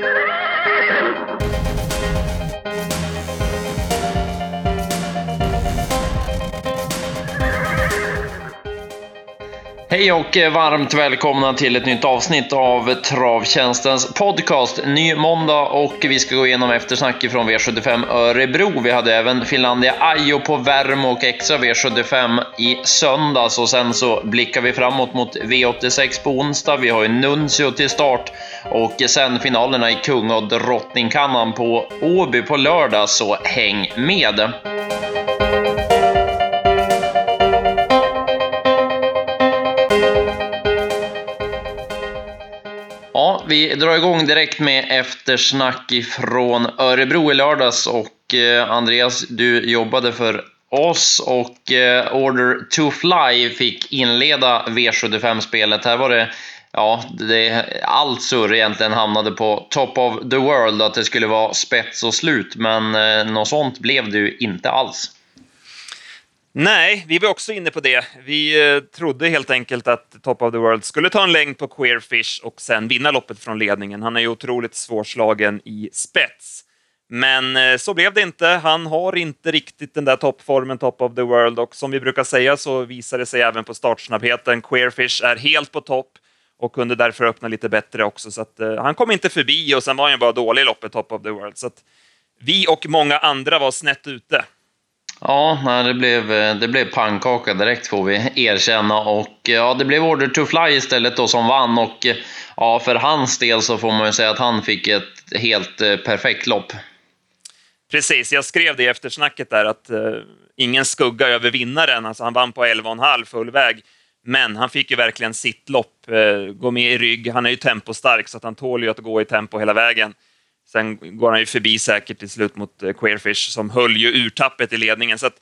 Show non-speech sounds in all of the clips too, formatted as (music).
Ah! Hej och varmt välkomna till ett nytt avsnitt av Travtjänstens podcast. Ny måndag och vi ska gå igenom eftersnack från V75 Örebro. Vi hade även Finlandia Ajo på Värmo och extra V75 i söndags och sen så blickar vi framåt mot V86 på onsdag. Vi har ju Nuncio till start och sen finalerna i Kung och Drottningkannan på Åby på lördag, så häng med! Vi drar igång direkt med eftersnack ifrån Örebro i lördags och eh, Andreas, du jobbade för oss och eh, Order to Fly fick inleda V75-spelet. Här var det, ja, det, allt surr egentligen hamnade på top of the world, att det skulle vara spets och slut, men eh, något sånt blev det ju inte alls. Nej, vi var också inne på det. Vi eh, trodde helt enkelt att Top of the World skulle ta en längd på Queerfish och sen vinna loppet från ledningen. Han är ju otroligt svårslagen i spets. Men eh, så blev det inte. Han har inte riktigt den där toppformen, Top of the World, och som vi brukar säga så visar det sig även på startsnabbheten. Queerfish är helt på topp och kunde därför öppna lite bättre också, så att, uh, han kom inte förbi och sen var han ju bara dålig i loppet, Top of the World. Så att vi och många andra var snett ute. Ja, nej, det, blev, eh, det blev pannkaka direkt får vi erkänna och eh, ja, det blev Order to Fly istället då som vann och eh, ja, för hans del så får man ju säga att han fick ett helt eh, perfekt lopp. Precis, jag skrev det i eftersnacket där att eh, ingen skugga över vinnaren, alltså han vann på 11,5 full väg. Men han fick ju verkligen sitt lopp, eh, gå med i rygg. Han är ju tempostark så att han tål ju att gå i tempo hela vägen. Sen går han ju förbi säkert till slut mot eh, Queerfish som höll ju urtappet i ledningen. Så att,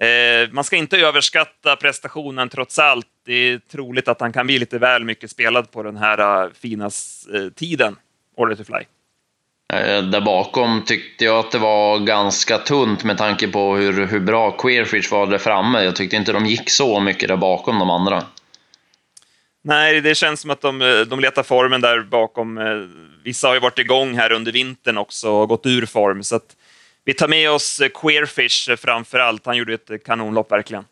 eh, man ska inte överskatta prestationen trots allt. Det är troligt att han kan bli lite väl mycket spelad på den här uh, fina uh, tiden, Order to Fly. Där bakom tyckte jag att det var ganska tunt med tanke på hur, hur bra Queerfish var där framme. Jag tyckte inte de gick så mycket där bakom de andra. Nej, det känns som att de, eh, de letar formen där bakom. Eh, vissa har ju varit igång här under vintern också och gått ur form, så att vi tar med oss eh, Queerfish framför allt. Han gjorde ett kanonlopp verkligen.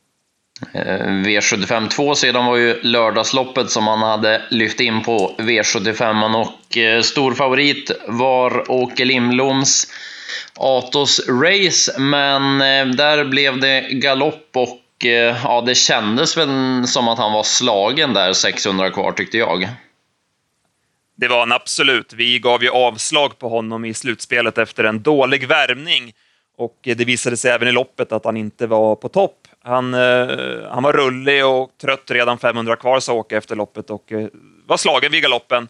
V75 2 sedan var ju lördagsloppet som han hade lyft in på V75 och stor favorit var Åke Lindbloms Atos Race, men där blev det galopp och Eh, ja, det kändes väl som att han var slagen där 600 kvar tyckte jag. Det var han absolut. Vi gav ju avslag på honom i slutspelet efter en dålig värmning och det visade sig även i loppet att han inte var på topp. Han, eh, han var rullig och trött redan 500 kvar, sa Åke efter loppet och eh, var slagen vid galoppen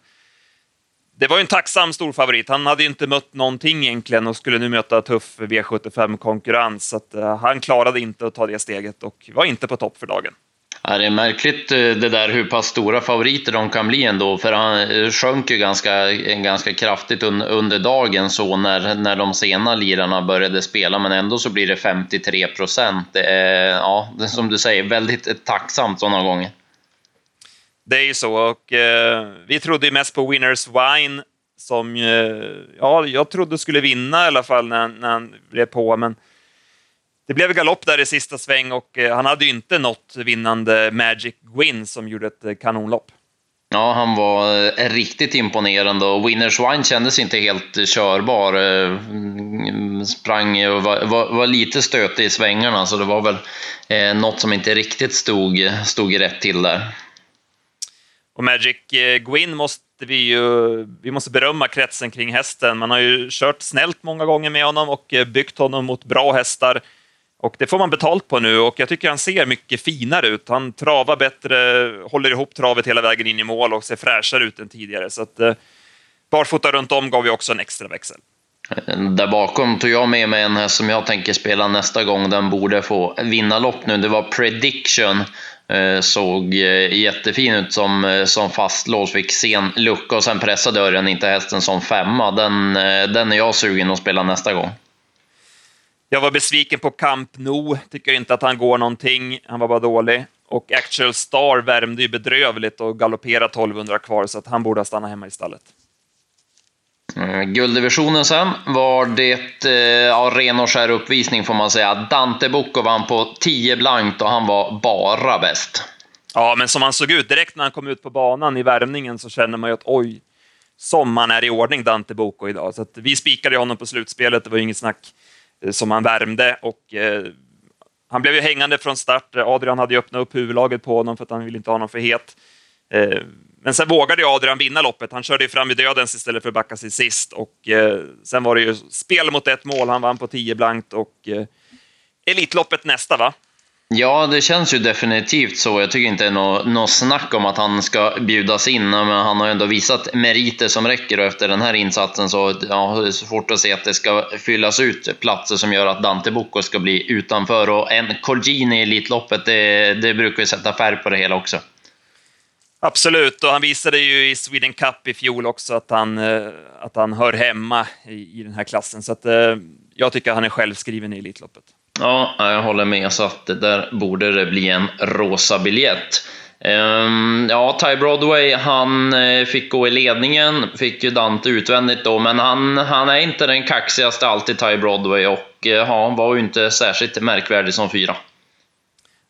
det var ju en tacksam storfavorit. Han hade ju inte mött någonting egentligen och skulle nu möta tuff V75-konkurrens. Så att, uh, han klarade inte att ta det steget och var inte på topp för dagen. Ja, det är märkligt eh, det där hur pass stora favoriter de kan bli ändå, för han eh, sjönk ju ganska, ganska kraftigt un, under dagen så när, när de sena lirarna började spela, men ändå så blir det 53 procent. Det är, ja, det är som du säger, väldigt tacksamt sådana gånger. Det är ju så och eh, vi trodde ju mest på Winners Wine som eh, ja, jag trodde skulle vinna i alla fall när, när han blev på, men det blev galopp där i sista sväng och eh, han hade ju inte nått vinnande Magic Gwyn som gjorde ett eh, kanonlopp. Ja, han var eh, riktigt imponerande och Winners Wine kändes inte helt eh, körbar. Eh, sprang och var, var, var, lite stötig i svängarna, så det var väl eh, något som inte riktigt stod, stod rätt till där. Och Magic eh, Gwyn måste vi ju vi måste berömma kretsen kring hästen. Man har ju kört snällt många gånger med honom och eh, byggt honom mot bra hästar. Och det får man betalt på nu och jag tycker han ser mycket finare ut. Han travar bättre, håller ihop travet hela vägen in i mål och ser fräschare ut än tidigare. Så att, eh, barfota runt om gav ju också en extra växel. Där bakom tog jag med mig en häst som jag tänker spela nästa gång. Den borde få vinna lopp nu. Det var Prediction. Eh, såg eh, jättefin ut som, eh, som fastlås, fick sen lucka och sen pressade dörren inte hästen som femma. Den, den är jag sugen att spela nästa gång. Jag var besviken på Camp Nou, tycker inte att han går någonting. Han var bara dålig. Och Actual Star värmde ju bedrövligt och galopperade 1200 kvar, så att han borde ha stannat hemma i stallet. Eh, gulddivisionen sen var det eh, ja, ren och skär uppvisning får man säga. Dante Bocco vann på 10 blankt och han var bara bäst. Ja, men som han såg ut direkt när han kom ut på banan i värmningen så känner man ju att oj, som han är i ordning, Dante Bocco idag. Så vi spikade honom på slutspelet, det var inget snack, eh, som han värmde. Och, eh, han blev ju hängande från start. Adrian hade ju öppnat upp huvudlaget på honom för att han ville inte ha honom för het. Eh, men sen vågade Adrian vinna loppet. Han körde fram i dödens istället för att backa sig sist. Och, eh, sen var det ju spel mot ett mål. Han vann på 10 blankt och eh, Elitloppet nästa, va? Ja, det känns ju definitivt så. Jag tycker inte det är något, nå snack om att han ska bjudas in, men han har ändå visat meriter som räcker och efter den här insatsen så ja, det är svårt att se att det ska fyllas ut platser som gör att Dante Bocco ska bli utanför. Och en Colgjini i Elitloppet, det, det brukar ju sätta färg på det hela också. Absolut, och han visade ju i Sweden Cup i fjol också att han, eh, att han hör hemma i, i den här klassen. Så att, eh, jag tycker att han är självskriven i Elitloppet. Ja, jag håller med. Så att där borde det bli en rosa biljett. Um, ja, Ty Broadway, han eh, fick gå i ledningen, fick ju Dante utvändigt då, men han, han är inte den kaxigaste alltid, Ty Broadway, och ja, han var ju inte särskilt märkvärdig som fyra.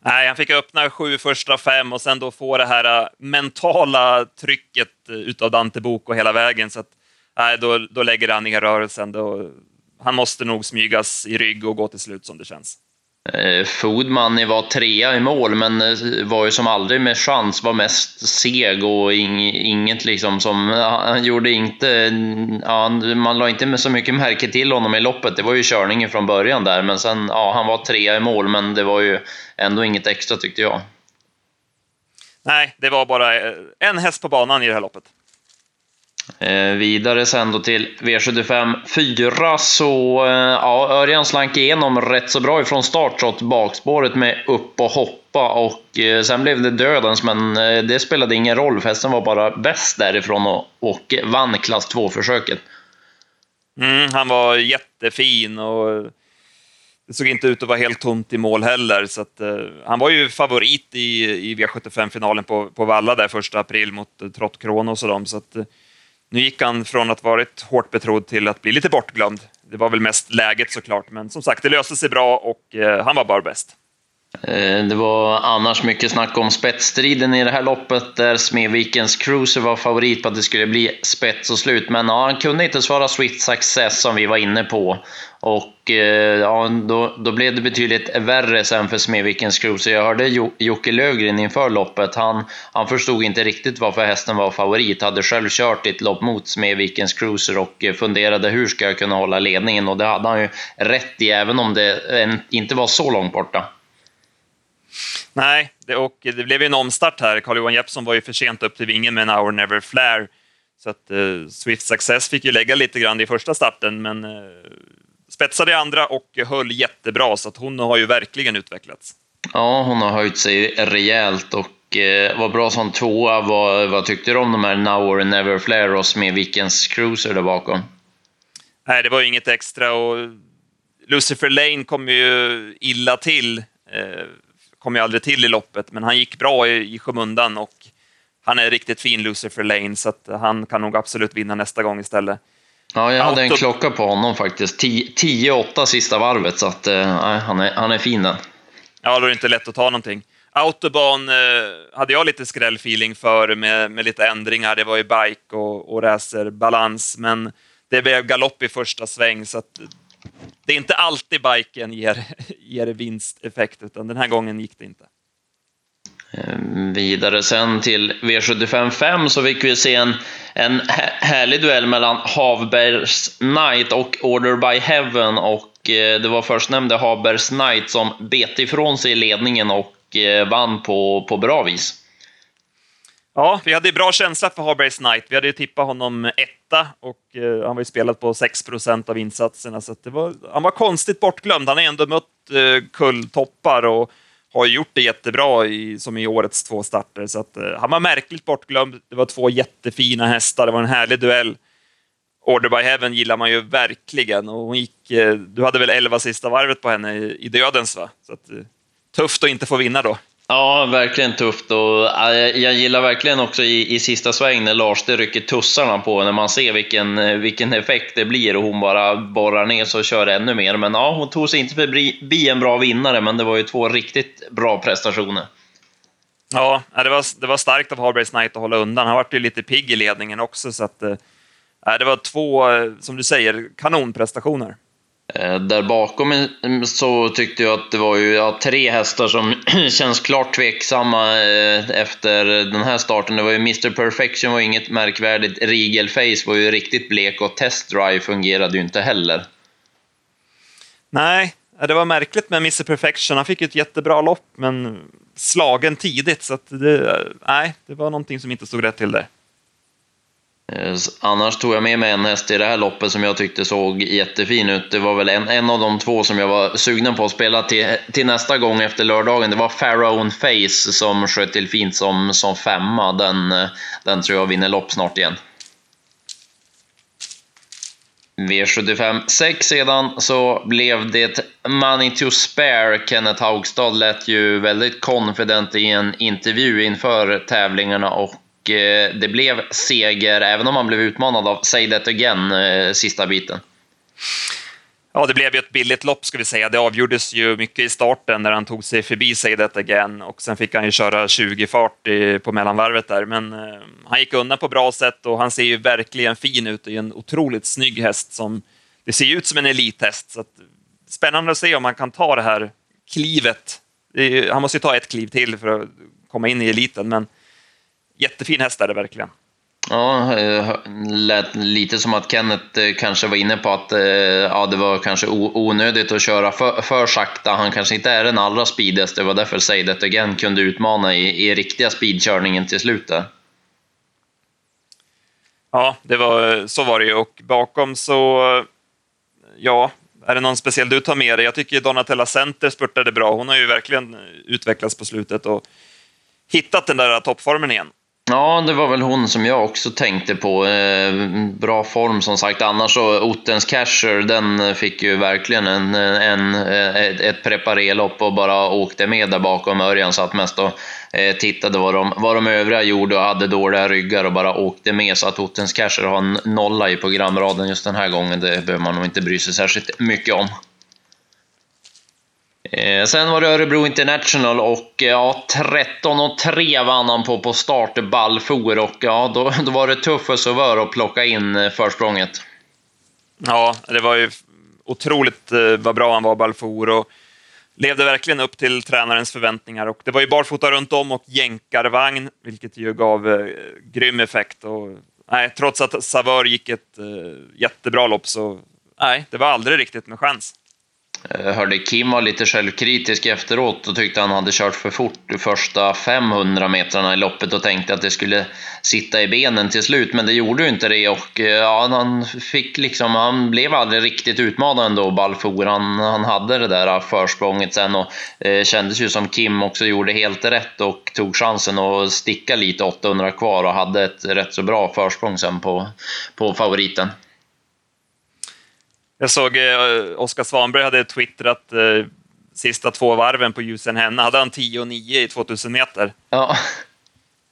Nej, han fick öppna sju första fem och sen då få det här uh, mentala trycket äh, utav Dante Boko hela vägen, så att nej, då, då lägger han ner rörelsen. Då, han måste nog smygas i rygg och gå till slut som det känns. Eh, Foodman Foodmoney var trea i mål, men eh, var ju som aldrig med chans, var mest seg och inget liksom som... Han gjorde inte... Ja, man la inte så mycket märke till honom i loppet. Det var ju körningen från början där, men sen... Ja, han var trea i mål, men det var ju ändå inget extra tyckte jag. Nej, det var bara eh, en häst på banan i det här loppet. Eh, vidare sen då till V75 4 så, eh, ja, Örjan slank igenom rätt så bra ifrån start trots bakspåret med upp och hoppa och eh, sen blev det dödens men eh, det spelade ingen roll för hästen var bara bäst därifrån och, och vann klass 2-försöket. Mm, han var jättefin och det såg inte ut att vara helt tomt i mål heller. Så att, eh, han var ju favorit i, i V75-finalen på, på Valla där första april mot eh, Trott Kronos och dem. Så att, eh, nu gick han från att varit hårt betrodd till att bli lite bortglömd. Det var väl mest läget såklart, men som sagt, det löste sig bra och eh, han var bara bäst. Eh, det var annars mycket snack om spetsstriden i det här loppet där Smedvikens Cruiser var favorit på att det skulle bli spets och slut. Men ja, han kunde inte svara Sweet Success som vi var inne på. Och eh, ja, då, då blev det betydligt värre sen för Smedvikens Cruiser. Jag hörde Jocke Lögren inför loppet. Han, han förstod inte riktigt varför hästen var favorit. Hade själv kört ett lopp mot Smedvikens Cruiser och eh, funderade hur ska jag kunna hålla ledningen? Och det hade han ju rätt i, även om det inte var så långt borta. Nej, det, och det blev ju en omstart här. Carl-Johan Jeppsson var ju för sent upp till vingen med en Hour Never Flare. Så att uh, Swift Success fick ju lägga lite grann i första starten, men uh, spetsade i andra och höll jättebra, så att hon har ju verkligen utvecklats. Ja, hon har höjt sig rejält och eh, var bra som tvåa. Vad, vad tyckte du om de här Now or Never Flare och Smedvikens Cruiser där bakom? Nej, det var ju inget extra och Lucifer Lane kom ju illa till. Eh, kom ju aldrig till i loppet, men han gick bra i, i skymundan och han är riktigt fin, Lucifer Lane, så att han kan nog absolut vinna nästa gång istället. Ja, jag hade Auto... en klocka på honom faktiskt. 10-8 sista varvet, så att, eh, han, är, han är fin den. Ja, då är det inte lätt att ta någonting. Autobahn eh, hade jag lite skrällfeeling för med, med lite ändringar. Det var ju bike och, och racerbalans, men det blev galopp i första sväng, så att det är inte alltid biken ger, ger vinsteffekt, utan den här gången gick det inte. Ehm, vidare sen till V75 5 så fick vi se en, en härlig duell mellan Havbergs Knight och Order by Heaven och eh, det var förstnämnde Havbergs Knight som bet ifrån sig ledningen och eh, vann på, på bra vis. Ja, vi hade bra känsla för Harbergs Knight. Vi hade ju tippat honom etta och eh, han var ju spelat på 6% av insatserna, så det var, han var konstigt bortglömd. Han har ändå mött eh, kulltoppar och har gjort det jättebra i, som i årets två starter. Så att, eh, han var märkligt bortglömd. Det var två jättefina hästar, det var en härlig duell. Order by Heaven gillar man ju verkligen och hon gick, eh, du hade väl 11 sista varvet på henne i, i dödens va? Så att, eh, tufft att inte få vinna då. Ja, verkligen tufft och jag gillar verkligen också i, i sista sväng när Lars det rycker tussarna på när man ser vilken, eh, vilken effekt det blir och hon bara borrar ner sig och kör ännu mer. Men ja, hon tog sig inte förbi en bra vinnare, men det var ju två riktigt bra prestationer. Ja, det var, det var starkt av Harbergs Knight att hålla undan. Han var ju lite pigg i ledningen också, så att, eh, det var två, eh, som du säger, kanonprestationer. Eh, där bakom så tyckte jag att det var ju ja, tre hästar som (clears throat) känns klart tveksamma eh, efter den här starten. Det var ju Mr Perfection var inget märkvärdigt, Regal Face var ju riktigt blek och Test Drive fungerade ju inte heller. Nej, det var märkligt med Mr Perfection. Han fick ju ett jättebra lopp, men slagen tidigt, så att det, eh, nej, det var någonting som inte stod rätt till där. Eh, annars tog jag med mig en häst i det här loppet som jag tyckte såg jättefin ut. Det var väl en, en av de två som jag var sugen på att spela till, till nästa gång efter lördagen. Det var Pharaoh Face som sköt till fint som, som femma. Den, eh, den tror jag vinner lopp snart igen. V75 6 sedan så blev det Money to Spare. Kenneth Haugstad lät ju väldigt confident i en intervju inför tävlingarna och Eh, det blev seger, även om han blev utmanad av Say That Again eh, sista biten. Ja, det blev ju ett billigt lopp ska vi säga. Det avgjordes ju mycket i starten när han tog sig förbi Say That Again och sen fick han ju köra 20 fart på mellanvarvet där. Men eh, han gick undan på bra sätt och han ser ju verkligen fin ut. Det är en otroligt snygg häst som det ser ut som en elithäst. Så att, spännande att se om han kan ta det här klivet. Det, han måste ju ta ett kliv till för att komma in i eliten, men jättefin häst är det verkligen. Ja, eh, lät lite som att Kenneth eh, kanske var inne på att eh, ja, det var kanske onödigt att köra för, för sakta. Han kanske inte är den allra speedigaste, det var därför Say That Again kunde utmana i, i riktiga speedkörningen till slut. Ja, det var, så var det ju och bakom så, ja, är det någon speciell du tar med dig? Jag tycker Donatella Center spurtade bra. Hon har ju verkligen utvecklats på slutet och hittat den där toppformen igen. Ja, det var väl hon som jag också tänkte på. Eh, bra form som sagt. Annars så Ottens Casher, den fick ju verkligen en, en, ett, ett preparerlopp och bara åkte med där bakom. Örjan satt mest och eh, tittade vad de, vad de övriga gjorde och hade dåliga ryggar och bara åkte med. Så att Ottens Casher har en nolla i programraden just den här gången, det behöver man nog inte bry sig särskilt mycket om. Eh, sen var det Örebro International och eh, ja, 13 och 3 vann han på på start Balfour och ja, då, då var det tufft för Sauveur att plocka in eh, försprånget. Ja, det var ju otroligt vad bra han var, Balfour, och levde verkligen upp till tränarens förväntningar. Och det var ju barfota runt om och jänkarvagn, vilket ju gav eh, grym effekt. Och, nej, trots att Savör gick ett eh, jättebra lopp så nej, det var aldrig riktigt med chans. Jag hörde Kim var lite självkritisk efteråt och tyckte han hade kört för fort de första 500 metrarna i loppet och tänkte att det skulle sitta i benen till slut, men det gjorde ju inte det och eh, ja, han fick liksom, han blev aldrig riktigt utmanad ändå, Balfour. Han, han hade det där försprånget sen och eh, kändes ju som Kim också gjorde helt rätt och tog chansen att sticka lite 800 kvar och hade ett rätt så bra försprång sen på, på favoriten. Jag såg eh, Oskar Svanberg hade twittrat eh, sista två varven på ljusen henne. hade han 10 och 9 i 2000 meter. Ja.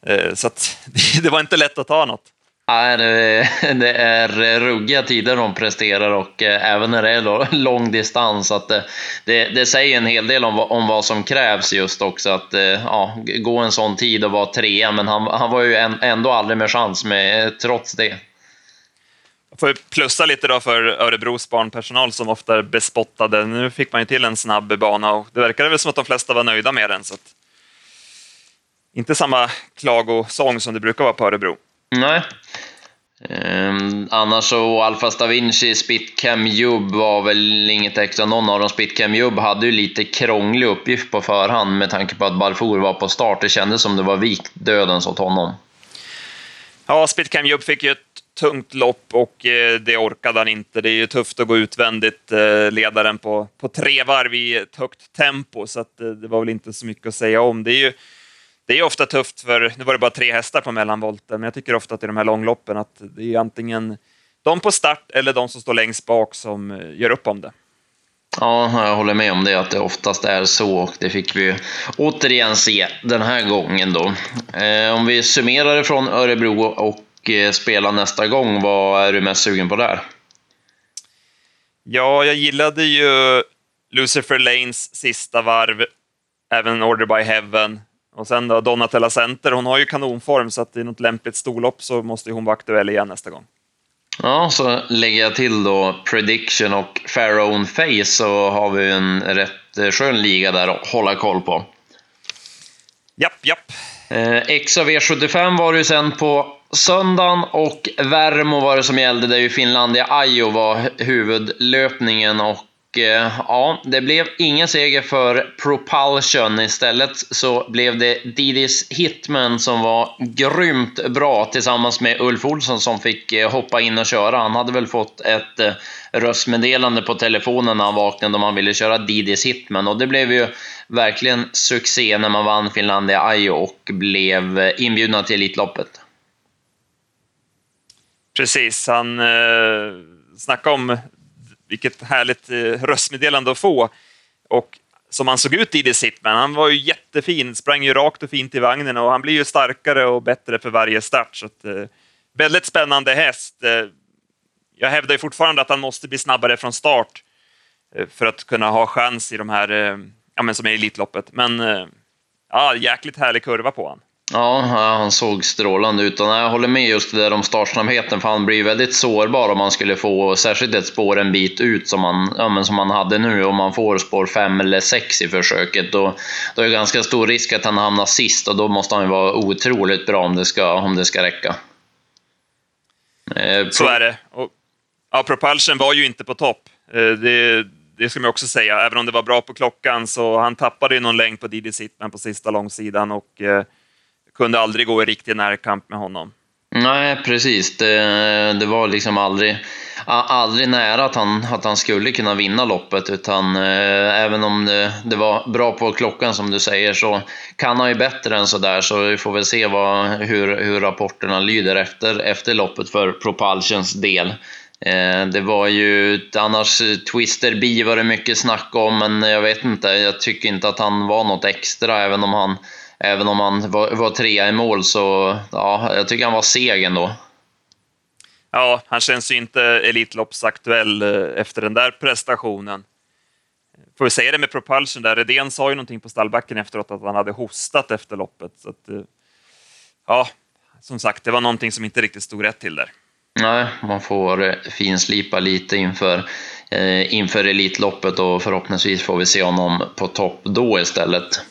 Eh, så att, (laughs) det var inte lätt att ta något. Nej, (laughs) det, är ruggiga tider de presterar och eh, även när det är lång distans. Att det, det, det säger en hel del om, om vad som krävs just också. Att eh, ja, gå en sån tid och vara trea, men han, han var ju ändå aldrig med chans med, trots det. Får plussa lite då för Örebros barnpersonal som ofta är bespottade. Nu fick man ju till en snabb bana och det verkade väl som att de flesta var nöjda med den. Så att... Inte samma klagosång som det brukar vara på Örebro. Nej. Um, annars så Alfa Stavinci, Spitcam Jubb var väl inget extra. Någon av dem, Spitcam Jubb, hade ju lite krånglig uppgift på förhand med tanke på att Balfour var på start. Det kändes som det var vikt dödens åt honom. Ja, Spitcam Jubb fick ju ett tungt lopp och eh, det orkade han inte. Det är ju tufft att gå utvändigt, eh, ledaren på, på tre varv i ett högt tempo, så att, eh, det var väl inte så mycket att säga om. Det är ju det är ofta tufft, för nu var det bara tre hästar på mellanvolten, men jag tycker ofta att i de här långloppen att det är antingen de på start eller de som står längst bak som gör upp om det. Ja, jag håller med om det, att det oftast är så och det fick vi återigen se den här gången då. Om vi summerar det från Örebro och eh, spelar nästa gång, vad är du mest sugen på där? Ja, jag gillade ju Lucifer Lanes sista varv, även Order by Heaven. Och sen då Donatella Center, hon har ju kanonform så att i något lämpligt storlopp så måste hon vara aktuell igen nästa gång. Ja, så lägger jag till då Prediction och Pharaoh Face så har vi en rätt skön liga där att hålla koll på. Japp, japp. Eh, XAV 75 var ju sen på söndagen och Värmo var det som gällde, där ju Finlandia Ajo var huvudlöpningen och eh, ja, det blev ingen seger för Propulsion. Istället så blev det Didis Hitman som var grymt bra tillsammans med Ulf Olsson som fick eh, hoppa in och köra. Han hade väl fått ett eh, röstmeddelande på telefonen när han vaknade om han ville köra Didis Hitman och det blev ju verkligen succé när man vann Finlandia Ajo och blev inbjudna till Elitloppet. Precis, han eh, snackade om vilket härligt eh, röstmeddelande att få. Och som han såg ut i det sitt, men han var ju jättefin, sprang ju rakt och fint i vagnen och han blir ju starkare och bättre för varje start. Så att, eh, väldigt spännande häst. Eh, jag hävdar ju fortfarande att han måste bli snabbare från start eh, för att kunna ha chans i de här, eh, ja men som är Elitloppet. Men eh, ja, jäkligt härlig kurva på honom. Ja, han såg strålande ut. Och jag håller med just det där om startsnabbheten, för han blir väldigt sårbar om man skulle få särskilt ett spår en bit ut som man, ja, men som man hade nu. Om man får spår 5 eller 6 i försöket, då, då är det ganska stor risk att han hamnar sist och då måste han ju vara otroligt bra om det ska, om det ska räcka. Eh, Så är det. Och, ja, Propulsion var ju inte på topp. Eh, det, det ska man också säga. Även om det var bra på klockan så han tappade ju någon längd på Didi Sittman på sista långsidan och eh, kunde aldrig gå i riktig närkamp med honom. Nej, precis. Det, det var liksom aldrig, aldrig nära att han, att han skulle kunna vinna loppet, utan eh, även om det, det, var bra på klockan som du säger så kan han ju bättre än sådär. så vi får väl se vad, hur, hur rapporterna lyder efter, efter loppet för Propulsions del. Eh, det var ju annars eh, Twister B var det mycket snack om, men jag vet inte, jag tycker inte att han var något extra, även om han Även om han var, var trea i mål så, ja, jag tycker han var seg ändå. Ja, han känns ju inte Elitloppsaktuell eh, efter den där prestationen. Får vi säga det med Propulsion där, Redén sa ju någonting på stallbacken efteråt att han hade hostat efter loppet. Så att, eh, ja, som sagt, det var någonting som inte riktigt stod rätt till där. Nej, man får eh, finslipa lite inför, eh, inför Elitloppet och förhoppningsvis får vi se honom på topp då istället.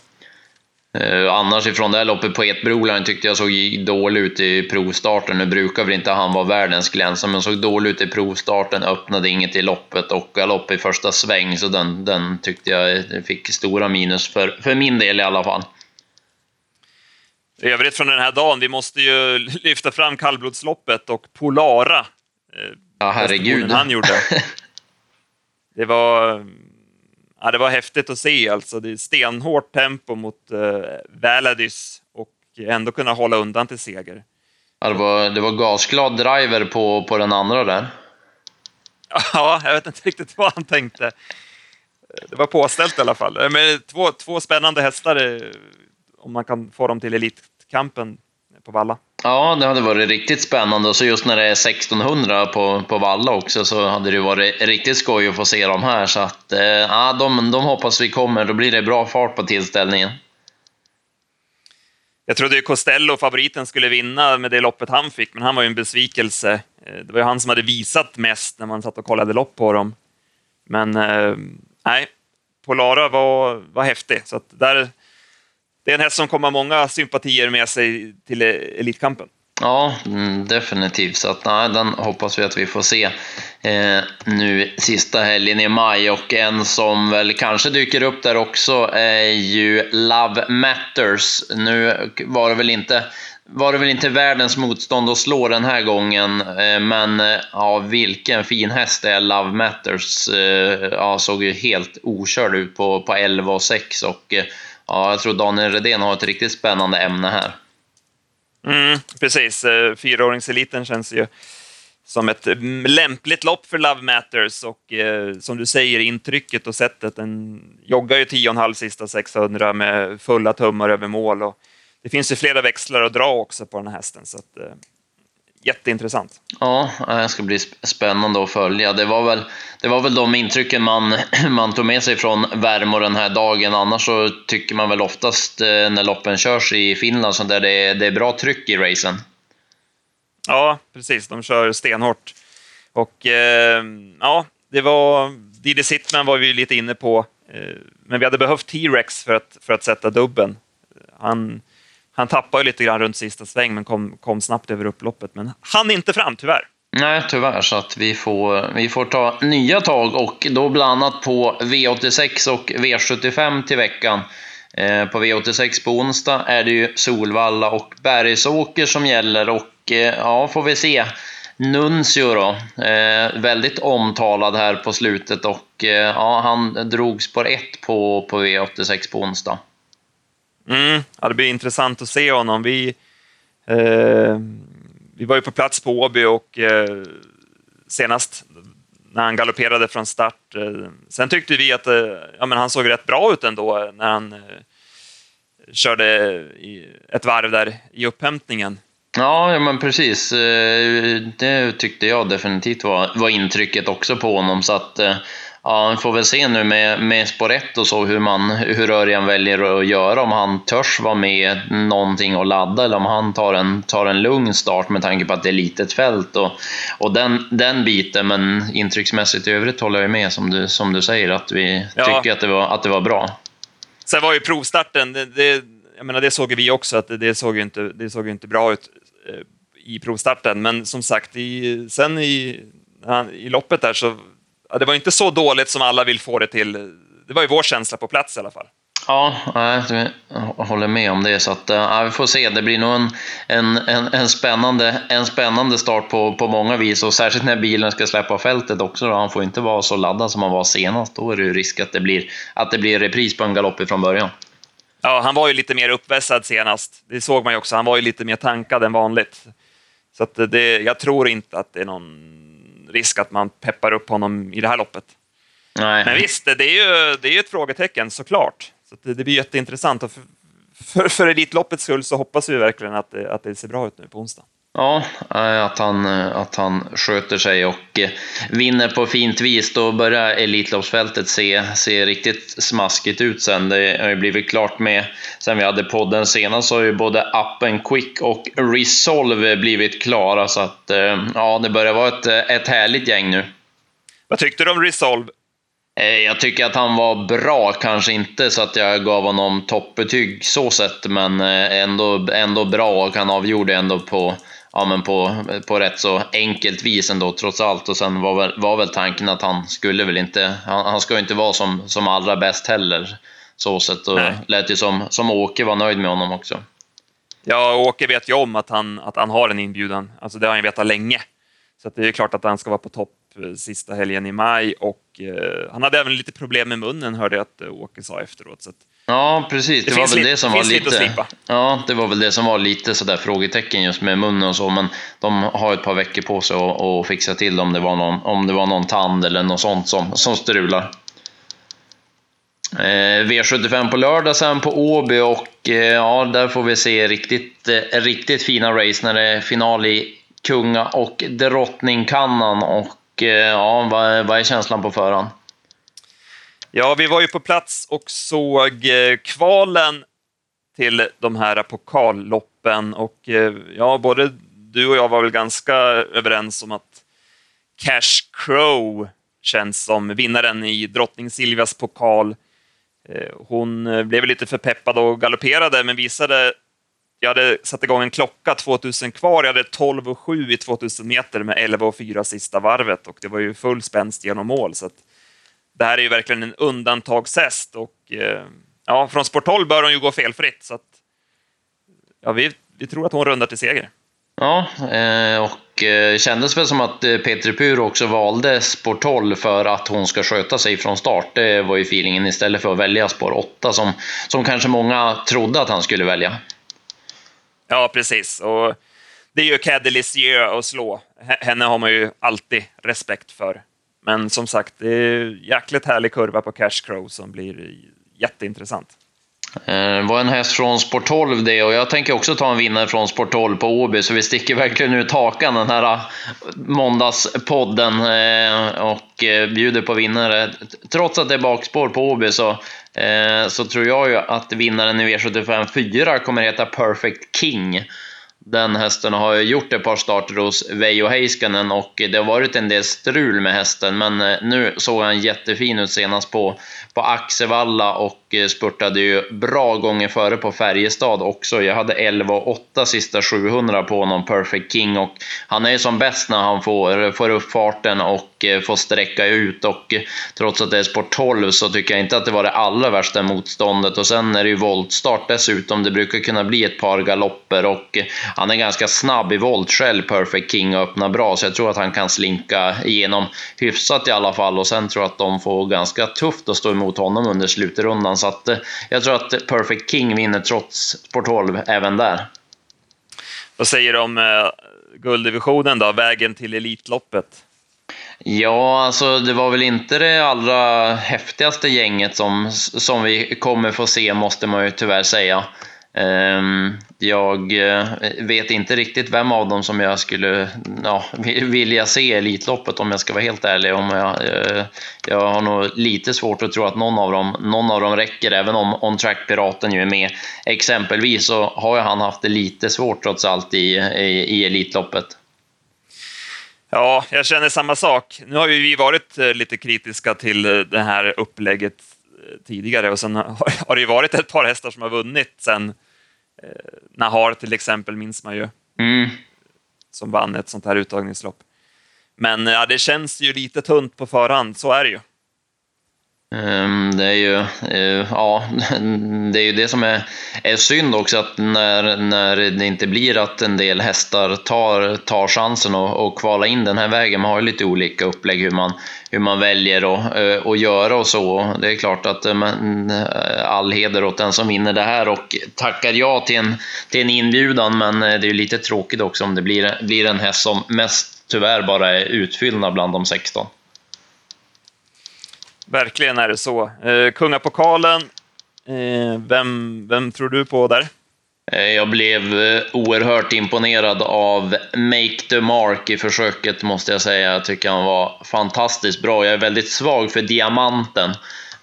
Uh, annars ifrån det här loppet på Etbroland tyckte jag såg dålig ut i provstarten. Nu brukar väl inte han vara världens glänsa, men såg dålig ut i provstarten, öppnade inget i loppet och galopp i första sväng, så den, den tyckte jag fick stora minus för, för min del i alla fall. I övrigt från den här dagen, vi måste ju lyfta fram kallblodsloppet och Polara. Eh, ja, herregud. han gjorde. (laughs) Det var ja, det var häftigt att se alltså. Det är stenhårt tempo mot uh, Valadys och ändå kunna hålla undan till seger. Ja, det, var, det var gasglad driver på, på den andra där. (laughs) Ja, jag vet inte riktigt vad han tänkte. Det var påställt i alla fall. Men två, två spännande hästar, eh, om man kan få dem till elitkampen på Valla. Ja, det hade varit riktigt spännande och så just när det är 1600 på, på Valla också så hade det varit riktigt skoj att få se dem här. Så att, eh, ja, de, de hoppas vi kommer, då blir det bra fart på tillställningen. Jag trodde ju Costello, favoriten, skulle vinna med det loppet han fick, men han var ju en besvikelse. Eh, det var ju han som hade visat mest när man satt och kollade lopp på dem. Men eh, nej, Polara var, var häftig, så att där, det är en häst som kommer många sympatier med sig till Elitkampen. Ja, mm, definitivt. Så att, nej, den hoppas vi att vi får se eh, nu sista helgen i maj. Och en som väl kanske dyker upp där också är ju Love Matters. Nu var det väl inte var det väl inte världens motstånd att slå den här gången, eh, men eh, ja, vilken fin häst det är, Love Matters. Eh, ja, såg ju helt okörd ut på, på 11 och 6 och eh, ja, jag tror Daniel Redén har ett riktigt spännande ämne här. Mm, precis, eh, fyraåringseliten känns ju som ett eh, lämpligt lopp för Love Matters och eh, som du säger, intrycket och sättet. Den joggar ju 10,5 sista 600 med fulla tummar över mål och det finns ju flera växlar att dra också på den här hästen. Så att, eh, jätteintressant. Ja, det ska bli spännande att följa. Det var väl, det var väl de intrycken man, (clears throat) man tog med sig från Värmo den här dagen. Annars så tycker man väl oftast eh, när loppen körs i Finland så där det, är, det är bra tryck i racen. Ja, precis. De kör stenhårt. Och eh, ja, det var... Didi Sittman var vi lite inne på. Eh, men vi hade behövt T-Rex för att, för att sätta dubben. Han, han tappade lite grann runt sista sväng, men kom, kom snabbt över upploppet. Men han inte fram, tyvärr. Nej, tyvärr. Så att vi får, vi får ta nya tag och då bland annat på V86 och V75 till veckan. Eh, på V86 på onsdag är det ju Solvalla och Bergsåker som gäller och eh, ja, får vi se. Nuncio då, eh, väldigt omtalad här på slutet och eh, ja, han drog spår 1 på, på V86 på onsdag. Mm, ja, det blir intressant att se honom. Vi, eh, vi var ju på plats på Åby och eh, senast när han galopperade från start. Eh, sen tyckte vi att eh, ja, men han såg rätt bra ut ändå eh, när han eh, körde ett varv där i upphämtningen. Ja, men precis. Eh, det tyckte jag definitivt var, var intrycket också på honom. Så att eh, Ja, vi får väl se nu med, med spår 1 och så hur, man, hur Örjan väljer att göra. Om han törs vara med någonting och ladda eller om han tar en, tar en lugn start med tanke på att det är litet fält och, och den, den biten. Men intrycksmässigt i övrigt håller jag med som du, som du säger att vi ja. tycker att det, var, att det var bra. Sen var ju provstarten, det, det, jag menar, det såg vi också, att det, det, såg, inte, det såg inte bra ut eh, i provstarten. Men som sagt, i, sen i, i loppet där så ja, det var inte så dåligt som alla vill få det till. Det var ju vår känsla på plats i alla fall. Ja, jag håller med om det. Så att, ja, vi får se. Det blir nog en, en, en, en, spännande, en spännande start på, på många vis. Och särskilt när bilen ska släppa fältet också. Då. Han får inte vara så laddad som han var senast. Då är det ju risk att det blir, att det blir repris på en galopp från början. Ja, han var ju lite mer uppvässad senast. Det såg man ju också. Han var ju lite mer tankad än vanligt. Så att det, jag tror inte att det är någon risk att man peppar upp honom i det här loppet. Nej. Men visst, det är ju det är ett frågetecken såklart. Så det, det blir jätteintressant. Och för, för, för Elitloppets skull så hoppas vi verkligen att det, att det ser bra ut nu på onsdag. Ja, att han, att han sköter sig och eh, vinner på fint vis. Då börjar Elitloppsfältet se, se riktigt smaskigt ut sen. Det har ju blivit klart med, sen vi hade podden senast, så har ju både Up Quick och Resolve blivit klara. Så att eh, ja, det börjar vara ett, ett härligt gäng nu. Vad tyckte du om Resolve? Eh, jag tycker att han var bra, kanske inte så att jag gav honom toppbetyg så sett, men ändå, ändå bra och han avgjorde ändå på ja, men på, på rätt så enkelt vis ändå trots allt. Och sen var väl, var väl tanken att han skulle väl inte, han, han ska ju inte vara som, som allra bäst heller. Så sätt och Nej. lät ju som, som Åke var nöjd med honom också. Ja, Åke vet ju om att han, att han har en inbjudan. Alltså det har han vetat länge. Så det är klart att han ska vara på topp eh, sista helgen i maj och eh, han hade även lite problem med munnen hörde jag att eh, Åke sa efteråt. Så Ja, precis. Det, det var väl det som var lite... Ja, det var väl det som var lite sådär frågetecken just med munnen och så, men de har ett par veckor på sig att, att fixa till om det var någon, om det var någon tand eller något sånt som, som strular. Eh, V75 på lördag sen på Åby och eh, ja, där får vi se riktigt, eh, riktigt fina race när det är final i Kunga och Drottningkannan och ja, vad, vad är känslan på förhand? Ja, vi var ju på plats och såg eh, kvalen till de här pokalloppen och eh, ja, både du och jag var väl ganska överens om att Cash Crow känns som vinnaren i drottning Silvias pokal. Eh, hon blev lite för peppad och galopperade, men visade jag hade satt igång en klocka 2000 kvar. Jag hade 12 och 7 i 2000 meter med 11 och 4 sista varvet och det var ju full spänst genom mål. Så att det här är ju verkligen en undantagshäst och eh, ja, från sporthåll bör hon ju gå felfritt. Så att, ja, vi, vi tror att hon rundar till seger. Ja, eh, och eh, kändes väl som att Petri Pur också valde spår 12 för att hon ska sköta sig från start. Det var ju feelingen istället för att välja spår 8 som, som kanske många trodde att han skulle välja. Ja, precis. Och det är ju Cadelissier att slå. Henne har man ju alltid respekt för. Men som sagt, det är jäkligt härlig kurva på Cash Crow som blir jätteintressant. Det var en häst från Sport 12 det och jag tänker också ta en vinnare från Sport 12 på Åby så vi sticker verkligen ut hakan den här eh, måndagspodden eh, och bjuder på vinnare. Trots att det är bakspår på Åby så, så tror jag ju att vinnaren i V75 4 kommer heta Perfect King. Den hästen har gjort ett par starter hos Veijo Heiskanen och det har varit en del strul med hästen men eh, nu såg han jättefin ut senast på, på Axevalla och eh, spurtade ju bra gånger före på Färjestad också. Jag hade 11 och 8 sista 700 på honom, Perfect King. Och han är ju som bäst när han får, får upp farten och eh, får sträcka ut. Och eh, trots att det är sport 12 så tycker jag inte att det var det allra värsta motståndet. Och sen är det ju voltstart dessutom. Det brukar kunna bli ett par galopper och han är ganska snabb i volt själv, Perfect King, och öppnar bra. Så jag tror att han kan slinka igenom hyfsat i alla fall. Och sen tror jag att de får ganska tufft att stå emot honom under slutrundan. Så att, eh, jag tror att Perfect King vinner trots Sport 12 även där. Vad säger du om eh, gulddivisionen då, vägen till Elitloppet? Ja, alltså det var väl inte det allra häftigaste gänget som, som vi kommer få se, måste man ju tyvärr säga. Ehm, jag eh, vet inte riktigt vem av dem som jag skulle ja, vilja se i Elitloppet om jag ska vara helt ärlig. Om jag, eh, jag har nog lite svårt att tro att någon av dem, någon av dem räcker, även om On Track Piraten ju är med. Exempelvis så har ju han haft det lite svårt trots allt i, i, i Elitloppet. Ja, jag känner samma sak. Nu har ju vi varit eh, lite kritiska till det här upplägget tidigare och sen (laughs) har det ju varit ett par hästar som har vunnit sen Nahar till exempel minns man ju. Mm. Som vann ett sånt här uttagningslopp. Men ja, det känns ju lite tunt på förhand, så är det ju. Ehm, det är ju, eh, ja, (laughs) det är ju det som är, är synd också att när, när det inte blir att en del hästar tar, tar chansen och, och kvala in den här vägen. Man har ju lite olika upplägg hur man, hur man väljer att, eh, och göra och så. Det är klart att eh, men, all heder åt den som vinner det här och tackar ja till en, till en inbjudan. Men det är ju lite tråkigt också om det blir, blir en häst som mest tyvärr bara är utfyllnad bland de 16. Verkligen är det så. Eh, kungapokalen, eh, vem, vem tror du på där? Eh, jag blev eh, oerhört imponerad av Make the Mark i försöket måste jag säga. Jag tycker han var fantastiskt bra. Jag är väldigt svag för diamanten.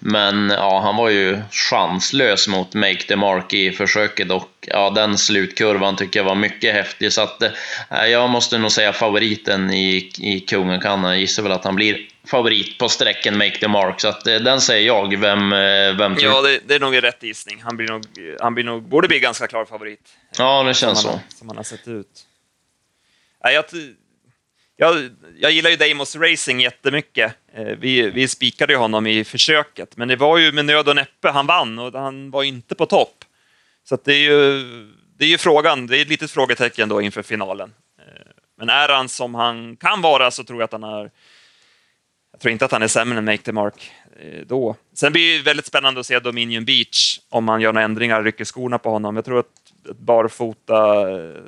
Men ja, han var ju chanslös mot Make the Mark i försöket och ja, den slutkurvan tycker jag var mycket häftig. Så att, eh, jag måste nog säga favoriten i, i Kungen kan. Jag gissar väl att han blir favorit på sträcken Make the Mark. Så att, eh, den säger jag. Vem, eh, vem tror Ja, det, det, är nog en rätt gissning. Han, blir nog, han blir nog, borde bli ganska klar favorit. Ja, det känns som så. som han har sett ut. Ja, jag, jag, jag gillar ju Damos Racing jättemycket. Eh, vi, vi spikade ju honom i försöket, men det var ju med nöd och näppe han vann och han var inte på topp. Så det är ju, det är ju frågan, det är ett litet frågetecken då inför finalen. Men är han som han kan vara så tror jag att han har jag tror inte att han är sämre än Make the Mark eh, då. Sen blir det väldigt spännande att se Dominion Beach om man gör några ändringar, rycker skorna på honom. Jag tror att ett barfota, eh,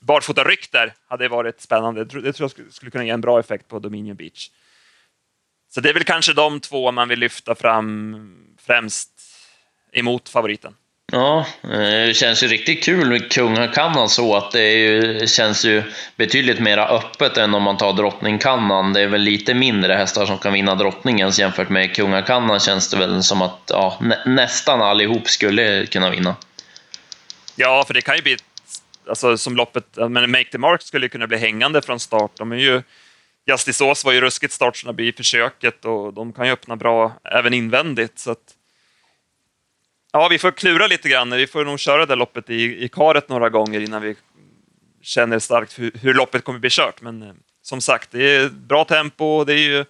barfota ryck där hade varit spännande. Det tror jag skulle kunna ge en bra effekt på Dominion Beach. Så det är väl kanske de två man vill lyfta fram främst emot favoriten. Ja, eh, det känns ju riktigt kul med kungakannan så att det ju, känns ju betydligt mer öppet än om man tar drottningkannan. Det är väl lite mindre hästar som kan vinna drottningens jämfört med kungakannan känns det väl som att ja, nä, nästan allihop skulle kunna vinna. Ja, för det kan ju bli alltså, som loppet, men Make the Mark skulle kunna bli hängande från start. De är ju Justice Ås var ju ruskigt startsnabb i försöket och de kan ju öppna bra även invändigt. Så att, Ja, vi får klura lite grann. Vi får nog köra det loppet i, i karet några gånger innan vi känner starkt hur, hur loppet kommer bli kört. Men eh, som sagt, det är bra tempo. Det är ju,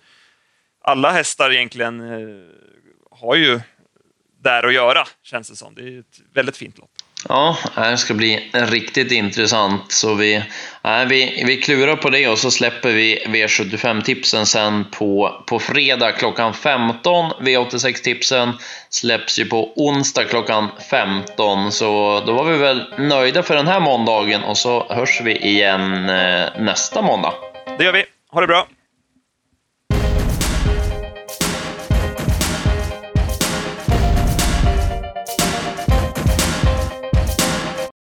alla hästar egentligen eh, har ju där att göra, känns det som. Det är ett väldigt fint lopp. Ja, det ska bli riktigt intressant. Så vi, nej, vi, vi klurar på det och så släpper vi V75-tipsen sen på, på fredag klockan 15. V86-tipsen släpps ju på onsdag klockan 15. Så då var vi väl nöjda för den här måndagen och så hörs vi igen eh, nästa måndag. Det gör vi. Ha det bra!